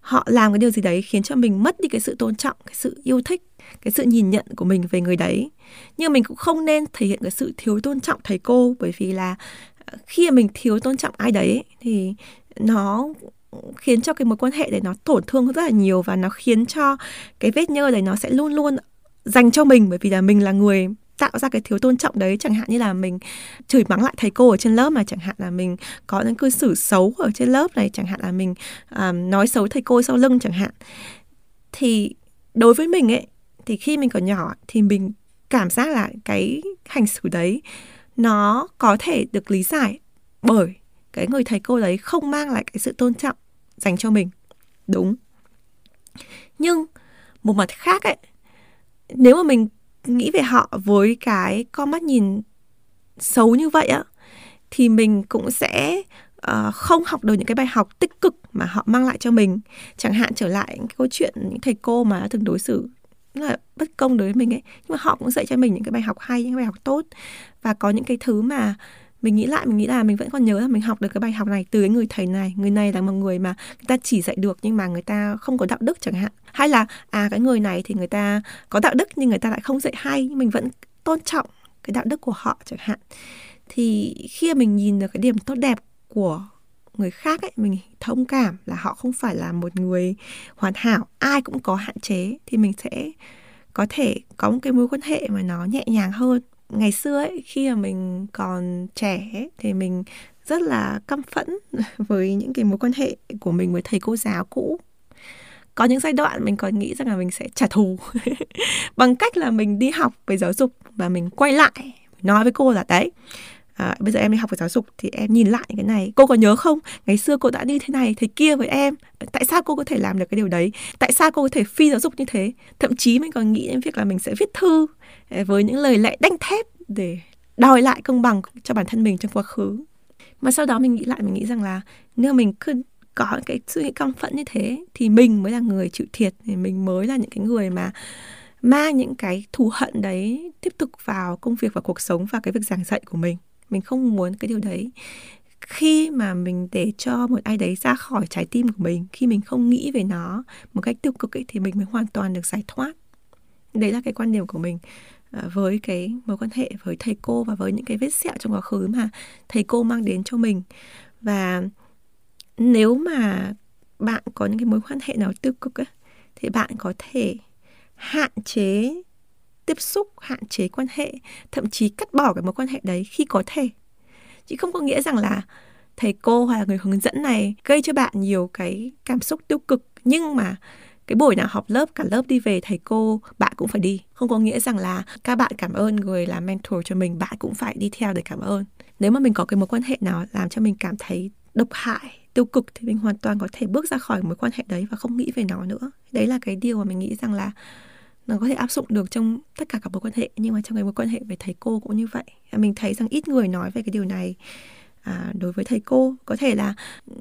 họ làm cái điều gì đấy khiến cho mình mất đi cái sự tôn trọng, cái sự yêu thích, cái sự nhìn nhận của mình về người đấy. Nhưng mình cũng không nên thể hiện cái sự thiếu tôn trọng thầy cô, bởi vì là ờ, khi mà mình thiếu tôn trọng ai đấy thì nó khiến cho cái mối quan hệ đấy nó tổn thương rất là nhiều và nó khiến cho cái vết nhơ đấy nó sẽ luôn luôn dành cho mình bởi vì là mình là người tạo ra cái thiếu tôn trọng đấy chẳng hạn như là mình chửi mắng lại thầy cô ở trên lớp mà chẳng hạn là mình có những cư xử xấu ở trên lớp này chẳng hạn là mình um, nói xấu thầy cô sau lưng chẳng hạn. Thì đối với mình ấy thì khi mình còn nhỏ thì mình cảm giác là cái hành xử đấy nó có thể được lý giải bởi cái người thầy cô đấy không mang lại cái sự tôn trọng dành cho mình. Đúng. Nhưng một mặt khác ấy nếu mà mình nghĩ về họ với cái con mắt nhìn xấu như vậy á thì mình cũng sẽ uh, không học được những cái bài học tích cực mà họ mang lại cho mình. Chẳng hạn trở lại cái câu chuyện những thầy cô mà thường đối xử là bất công đối với mình ấy nhưng mà họ cũng dạy cho mình những cái bài học hay những cái bài học tốt. Và có những cái thứ mà mình nghĩ lại, mình nghĩ là mình vẫn còn nhớ là mình học được cái bài học này từ cái người thầy này. Người này là một người mà người ta chỉ dạy được nhưng mà người ta không có đạo đức chẳng hạn. Hay là à cái người này thì người ta có đạo đức nhưng người ta lại không dạy hay, nhưng mình vẫn tôn trọng cái đạo đức của họ chẳng hạn. Thì khi mình nhìn được cái điểm tốt đẹp của người khác ấy, mình thông cảm là họ không phải là một người hoàn hảo, ai cũng có hạn chế, thì mình sẽ có thể có một cái mối quan hệ mà nó nhẹ nhàng hơn ngày xưa ấy khi mà mình còn trẻ ấy, thì mình rất là căm phẫn [laughs] với những cái mối quan hệ của mình với thầy cô giáo cũ. Có những giai đoạn mình còn nghĩ rằng là mình sẽ trả thù [laughs] bằng cách là mình đi học về giáo dục và mình quay lại nói với cô là đấy à, bây giờ em đi học về giáo dục thì em nhìn lại cái này. Cô có nhớ không? Ngày xưa cô đã như thế này thế kia với em. Tại sao cô có thể làm được cái điều đấy? Tại sao cô có thể phi giáo dục như thế? Thậm chí mình còn nghĩ đến việc là mình sẽ viết thư với những lời lẽ đanh thép để đòi lại công bằng cho bản thân mình trong quá khứ. Mà sau đó mình nghĩ lại mình nghĩ rằng là nếu mình cứ có cái suy nghĩ căm phẫn như thế thì mình mới là người chịu thiệt thì mình mới là những cái người mà mang những cái thù hận đấy tiếp tục vào công việc và cuộc sống và cái việc giảng dạy của mình. Mình không muốn cái điều đấy. Khi mà mình để cho một ai đấy ra khỏi trái tim của mình khi mình không nghĩ về nó một cách tiêu cực ấy, thì mình mới hoàn toàn được giải thoát. Đấy là cái quan điểm của mình. Ờ, với cái mối quan hệ với thầy cô và với những cái vết sẹo trong quá khứ mà thầy cô mang đến cho mình. Và nếu mà bạn có những cái mối quan hệ nào tiêu cực ấy, thì bạn có thể hạn chế tiếp xúc hạn chế quan hệ thậm chí cắt bỏ cái mối quan hệ đấy khi có thể. Chứ không có nghĩa rằng là thầy cô hoặc là người hướng dẫn này gây cho bạn nhiều cái cảm xúc tiêu cực nhưng mà cái buổi nào học lớp, cả lớp đi về, thầy cô, bạn cũng phải đi. Không có nghĩa rằng là các bạn cảm ơn người làm mentor cho mình, bạn cũng phải đi theo để cảm ơn. Nếu mà mình có cái mối quan hệ nào làm cho mình cảm thấy độc hại, tiêu cực thì mình hoàn toàn có thể bước ra khỏi mối quan hệ đấy và không nghĩ về nó nữa. Đấy là cái điều mà mình nghĩ rằng là nó có thể áp dụng được trong tất cả các mối quan hệ, nhưng mà trong cái mối quan hệ với thầy cô cũng như vậy. Mình thấy rằng ít người nói về cái điều này à, đối với thầy cô. Có thể là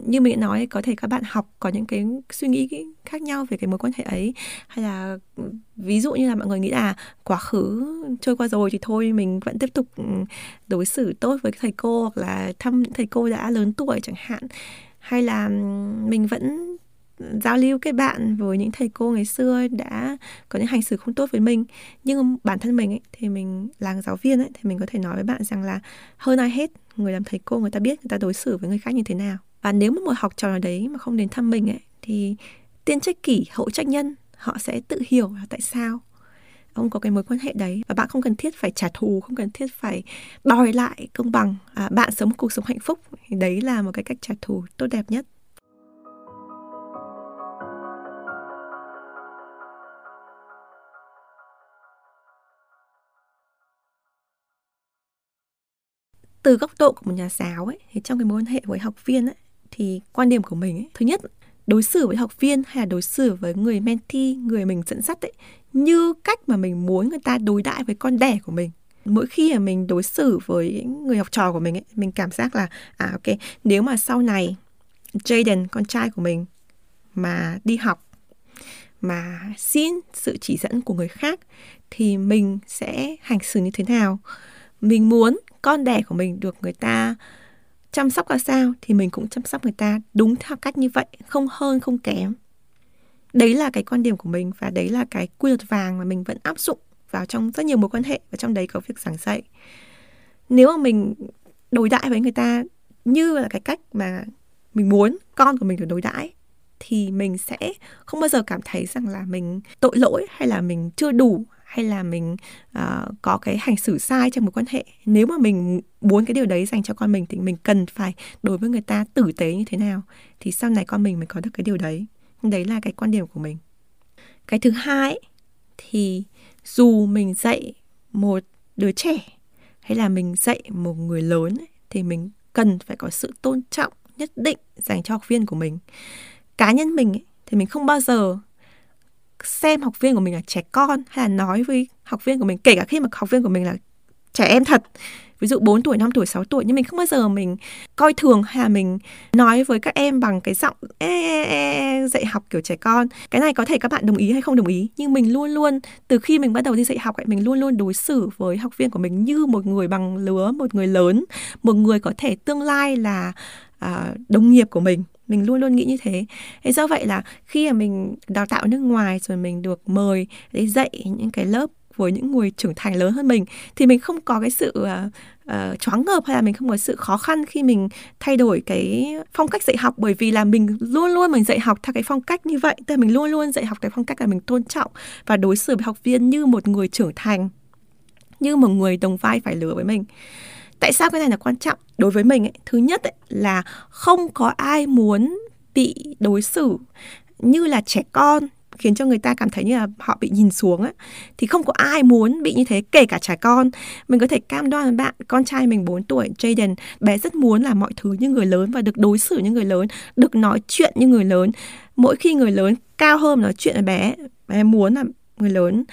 như mình đã nói có thể các bạn học có những cái suy nghĩ khác nhau về cái mối quan hệ ấy. Hay là ví dụ như là mọi người nghĩ là quá khứ trôi qua rồi thì thôi mình vẫn tiếp tục ừ, đối xử tốt với thầy cô hoặc là thăm thầy cô đã lớn tuổi chẳng hạn. Hay là ừ, mình vẫn giao lưu kết bạn với những thầy cô ngày xưa đã có những hành xử không tốt với mình. Nhưng bản thân mình ấy, thì mình là giáo viên ấy, thì mình có thể nói với bạn rằng là hơn ai hết người làm thầy cô người ta biết người ta đối xử với người khác như thế nào. Và nếu mà một học trò nào đấy mà không đến thăm mình ấy thì tiên trách kỷ hậu trách nhân họ sẽ tự hiểu là tại sao ông có cái mối quan hệ đấy. Và bạn không cần thiết phải trả thù không cần thiết phải đòi lại công bằng à, bạn sống một cuộc sống hạnh phúc. Thì đấy là một cái cách trả thù tốt đẹp nhất. Từ góc độ của một nhà giáo ấy, thì trong cái mối quan hệ với học viên ấy, thì quan điểm của mình ấy, thứ nhất, đối xử với học viên hay là đối xử với người mentee người mình dẫn dắt ấy, như cách mà mình muốn người ta đối đãi với con đẻ của mình. Mỗi khi mà mình đối xử với người học trò của mình ấy, mình cảm giác là à ok, nếu mà sau này Jaden, con trai của mình mà đi học, mà xin sự chỉ dẫn của người khác, thì mình sẽ hành xử như thế nào? Mình muốn con đẻ của mình được người ta chăm sóc ra sao thì mình cũng chăm sóc người ta đúng theo cách như vậy, không hơn, không kém. Đấy là cái quan điểm của mình và đấy là cái quy luật vàng mà mình vẫn áp dụng vào trong rất nhiều mối quan hệ và trong đấy có việc giảng dạy. Nếu mà mình đối đãi với người ta như là cái cách mà mình muốn con của mình được đối đãi thì mình sẽ không bao giờ cảm thấy rằng là mình tội lỗi hay là mình chưa đủ hay là mình uh, có cái hành xử sai trong mối quan hệ? Nếu mà mình muốn cái điều đấy dành cho con mình thì mình cần phải đối với người ta tử tế như thế nào thì sau này con mình mới có được cái điều đấy. Đấy là cái quan điểm của mình. Cái thứ hai thì dù mình dạy một đứa trẻ hay là mình dạy một người lớn thì mình cần phải có sự tôn trọng nhất định dành cho học viên của mình. Cá nhân mình thì mình không bao giờ xem học viên của mình là trẻ con hay là nói với học viên của mình kể cả khi mà học viên của mình là trẻ em thật ví dụ 4 tuổi, 5 tuổi, 6 tuổi nhưng mình không bao giờ mình coi thường hay là mình nói với các em bằng cái giọng e, e, e, dạy học kiểu trẻ con. Cái này có thể các bạn đồng ý hay không đồng ý nhưng mình luôn luôn từ khi mình bắt đầu đi dạy học ấy mình luôn luôn đối xử với học viên của mình như một người bằng lứa, một người lớn, một người có thể tương lai là à, đồng nghiệp của mình mình luôn luôn nghĩ như thế. Thế do vậy là khi mà mình đào tạo nước ngoài rồi mình được mời để dạy những cái lớp với những người trưởng thành lớn hơn mình thì mình không có cái sự uh, uh, choáng ngợp hay là mình không có sự khó khăn khi mình thay đổi cái phong cách dạy học. Bởi vì là mình luôn luôn mình dạy học theo cái phong cách như vậy tức là mình luôn luôn dạy học cái phong cách là mình tôn trọng và đối xử với học viên như một người trưởng thành như một người đồng vai phải lứa với mình tại sao cái này là quan trọng? Đối với mình ấy thứ nhất ấy, là không có ai muốn bị đối xử như là trẻ con khiến cho người ta cảm thấy như là họ bị nhìn xuống ấy, thì không có ai muốn bị như thế kể cả trẻ con. Mình có thể cam đoan với bạn con trai mình 4 tuổi Jaden bé rất muốn là mọi thứ như người lớn và được đối xử như người lớn được nói chuyện như người lớn. Mỗi khi người lớn cao hơn nói chuyện với bé bé muốn là người lớn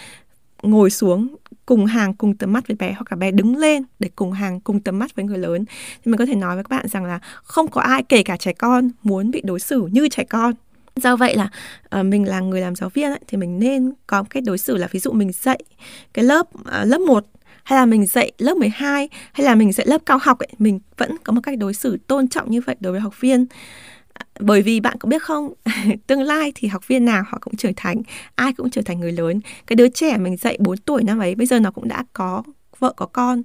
ngồi xuống cùng hàng cùng tầm mắt với bé hoặc là bé đứng lên để cùng hàng cùng tầm mắt với người lớn. Thì mình có thể nói với các bạn rằng là không có ai kể cả trẻ con muốn bị đối xử như trẻ con. Do vậy là uh, mình là người làm giáo viên ấy, thì mình nên có cách đối xử là ví dụ mình dạy cái lớp uh, lớp 1 hay là mình dạy lớp 12 hay là mình dạy lớp cao học ấy, mình vẫn có một cách đối xử tôn trọng như vậy đối với học viên bởi vì bạn có biết không? [laughs] Tương lai thì học viên nào họ cũng trưởng thành, ai cũng trở thành người lớn. Cái đứa trẻ mình dạy 4 tuổi năm ấy, bây giờ nó cũng đã có vợ, có con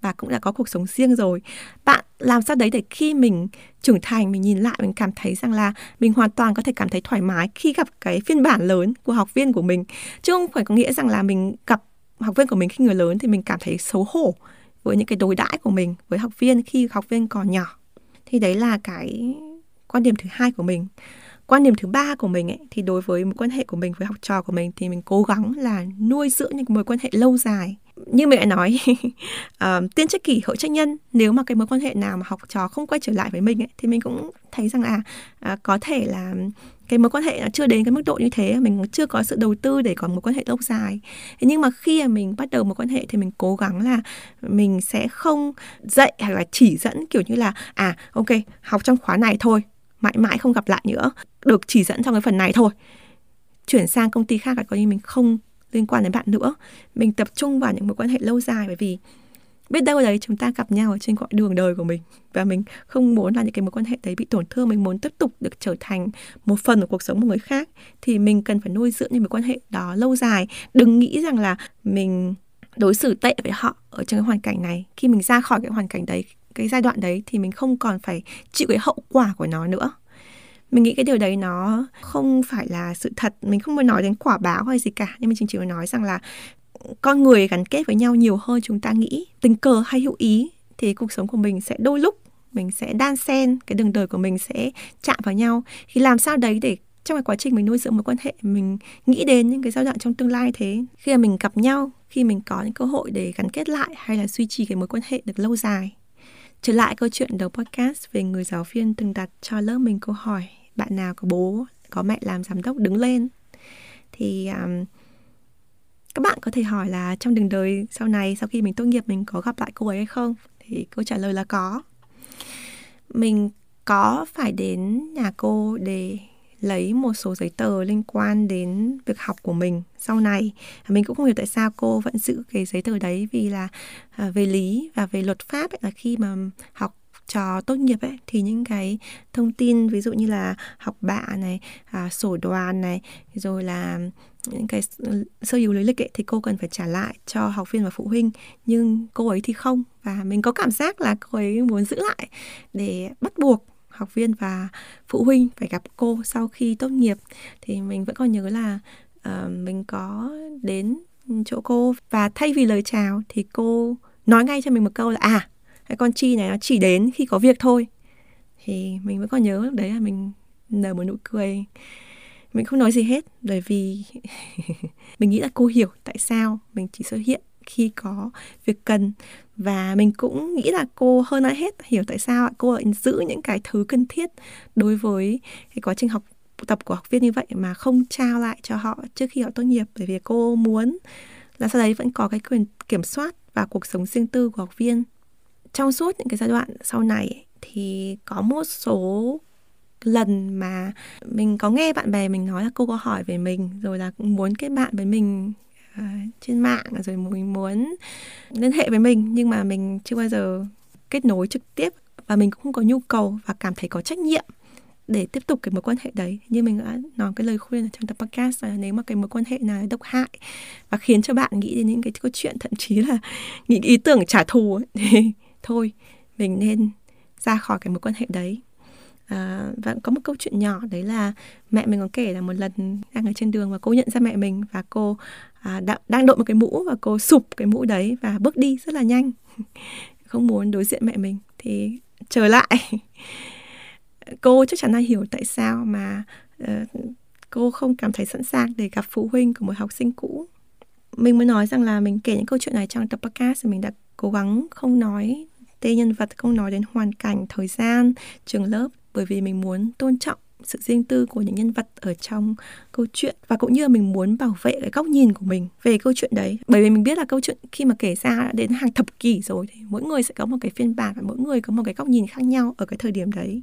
và cũng đã có cuộc sống riêng rồi. Bạn làm sao đấy để khi mình trưởng thành, mình nhìn lại, mình cảm thấy rằng là mình hoàn toàn có thể cảm thấy thoải mái khi gặp cái phiên bản lớn của học viên của mình. Chứ không phải có nghĩa rằng là mình gặp học viên của mình khi người lớn thì mình cảm thấy xấu hổ với những cái đối đãi của mình, với học viên khi học viên còn nhỏ. Thì đấy là cái quan điểm thứ hai của mình. Quan điểm thứ ba của mình ấy, thì đối với mối quan hệ của mình với học trò của mình thì mình cố gắng là nuôi dưỡng những mối quan hệ lâu dài. Như mình đã nói uh, [laughs] tiên trách kỷ hậu trách nhân nếu mà cái mối quan hệ nào mà học trò không quay trở lại với mình ấy, thì mình cũng thấy rằng là uh, có thể là cái mối quan hệ nó chưa đến cái mức độ như thế mình chưa có sự đầu tư để có mối quan hệ lâu dài. Thế nhưng mà khi mà mình bắt đầu mối quan hệ thì mình cố gắng là mình sẽ không dạy hay là chỉ dẫn kiểu như là à ok học trong khóa này thôi mãi mãi không gặp lại nữa. Được chỉ dẫn trong cái phần này thôi. Chuyển sang công ty khác là coi như mình không liên quan đến bạn nữa. Mình tập trung vào những mối quan hệ lâu dài bởi vì biết đâu đấy chúng ta gặp nhau ở trên quãng đường đời của mình. Và mình không muốn là những cái mối quan hệ đấy bị tổn thương, mình muốn tiếp tục được trở thành một phần của cuộc sống của người khác. Thì mình cần phải nuôi dưỡng những mối quan hệ đó lâu dài. Đừng nghĩ rằng là mình đối xử tệ với họ ở trong cái hoàn cảnh này. Khi mình ra khỏi cái hoàn cảnh đấy cái giai đoạn đấy thì mình không còn phải chịu cái hậu quả của nó nữa. Mình nghĩ cái điều đấy nó không phải là sự thật, mình không muốn nói đến quả báo hay gì cả, nhưng mình chỉ muốn nói rằng là con người gắn kết với nhau nhiều hơn chúng ta nghĩ, tình cờ hay hữu ý thì cuộc sống của mình sẽ đôi lúc mình sẽ đan xen, cái đường đời của mình sẽ chạm vào nhau. Thì làm sao đấy để trong cái quá trình mình nuôi dưỡng mối quan hệ, mình nghĩ đến những cái giai đoạn trong tương lai thế? Khi mà mình gặp nhau, khi mình có những cơ hội để gắn kết lại hay là duy trì cái mối quan hệ được lâu dài? Trở lại câu chuyện đầu podcast về người giáo viên từng đặt cho lớp mình câu hỏi bạn nào có bố có mẹ làm giám đốc đứng lên? Thì um, các bạn có thể hỏi là trong đường đời sau này sau khi mình tốt nghiệp mình có gặp lại cô ấy hay không? Thì câu trả lời là có. Mình có phải đến nhà cô để lấy một số giấy tờ liên quan đến việc học của mình sau này. À, mình cũng không hiểu tại sao cô vẫn giữ cái giấy tờ đấy vì là à, về lý và về luật pháp ấy, là khi mà học trò tốt nghiệp ấy thì những cái thông tin ví dụ như là học bạ này à, sổ đoàn này rồi là những cái ừ, sơ yếu lý lịch ấy, thì cô cần phải trả lại cho học viên và phụ huynh. Nhưng cô ấy thì không. Và mình có cảm giác là cô ấy muốn giữ lại để bắt buộc học viên và phụ huynh phải gặp cô sau khi tốt nghiệp. Thì mình vẫn còn nhớ là uh, mình có đến chỗ cô và thay vì lời chào thì cô nói ngay cho mình một câu là à cái con chi này nó chỉ đến khi có việc thôi. Thì mình vẫn còn nhớ đấy là mình nở một nụ cười. Mình không nói gì hết bởi vì [laughs] mình nghĩ là cô hiểu tại sao mình chỉ xuất hiện khi có việc cần. Và mình cũng nghĩ là cô hơn ai hết, hiểu tại sao cô lại giữ những cái thứ cần thiết đối với cái quá trình học, tập của học viên như vậy mà không trao lại cho họ trước khi họ tốt nghiệp. Bởi vì cô muốn là sau đấy vẫn có cái quyền kiểm soát và cuộc sống riêng tư của học viên. Trong suốt những cái giai đoạn sau này thì có một số lần mà mình có nghe bạn bè mình nói là cô có hỏi về mình, rồi là cũng muốn kết bạn với mình Ờ, trên mạng rồi mình muốn liên hệ với mình nhưng mà mình chưa bao giờ kết nối trực tiếp và mình cũng không có nhu cầu và cảm thấy có trách nhiệm để tiếp tục cái mối quan hệ đấy. Như mình đã nói cái lời khuyên ở trong tập podcast là nếu mà cái mối quan hệ nào độc hại và khiến cho bạn nghĩ đến những cái câu chuyện thậm chí là [laughs] những ý tưởng trả thù ấy, thì thôi mình nên ra khỏi cái mối quan hệ đấy à, và có một câu chuyện nhỏ đấy là mẹ mình có kể là một lần đang ở trên đường và cô nhận ra mẹ mình và cô à, đã, đang đội một cái mũ và cô sụp cái mũ đấy và bước đi rất là nhanh. [laughs] Không muốn đối diện mẹ mình thì trở lại. [laughs] Cô chắc chắn là hiểu tại sao mà uh, cô không cảm thấy sẵn sàng để gặp phụ huynh của một học sinh cũ. Mình mới nói rằng là mình kể những câu chuyện này trong tập podcast mình đã cố gắng không nói tên nhân vật không nói đến hoàn cảnh thời gian trường lớp bởi vì mình muốn tôn trọng sự riêng tư của những nhân vật ở trong câu chuyện và cũng như là mình muốn bảo vệ cái góc nhìn của mình về câu chuyện đấy. Bởi vì mình biết là câu chuyện khi mà kể ra đã đến hàng thập kỷ rồi thì mỗi người sẽ có một cái phiên bản và mỗi người có một cái góc nhìn khác nhau ở cái thời điểm đấy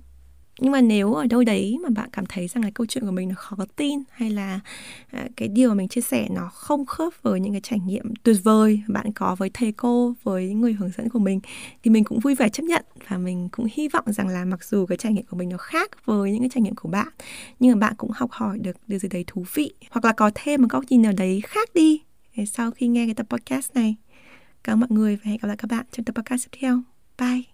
nhưng mà nếu ở đâu đấy mà bạn cảm thấy rằng là câu chuyện của mình nó khó tin hay là à, cái điều mà mình chia sẻ nó không khớp với những cái trải nghiệm tuyệt vời bạn có với thầy cô, với người hướng dẫn của mình, thì mình cũng vui vẻ chấp nhận và mình cũng hy vọng rằng là mặc dù cái trải nghiệm của mình nó khác với những cái trải nghiệm của bạn, nhưng mà bạn cũng học hỏi được điều gì đấy thú vị hoặc là có thêm một góc nhìn nào đấy khác đi. Sau khi nghe cái tập podcast này, cảm ơn mọi người và hẹn gặp lại các bạn trong tập podcast tiếp theo. Bye!